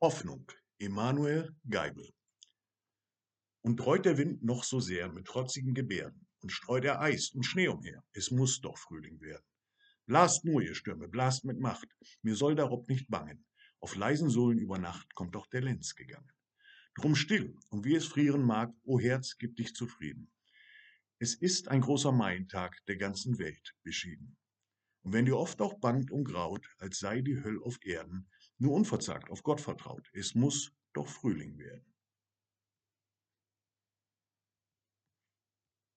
Hoffnung, Emanuel Geibel. Und dreut der Wind noch so sehr mit trotzigen Gebärden, und streut er Eis und Schnee umher, es muss doch Frühling werden. Blast nur, ihr Stürme, blast mit Macht, mir soll darob nicht bangen, auf leisen Sohlen über Nacht kommt doch der Lenz gegangen. Drum still, und wie es frieren mag, o Herz, gib dich zufrieden. Es ist ein großer Maientag der ganzen Welt beschieden. Und wenn dir oft auch bangt und graut, als sei die Höll auf Erden, nur unverzagt auf Gott vertraut, es muss doch Frühling werden.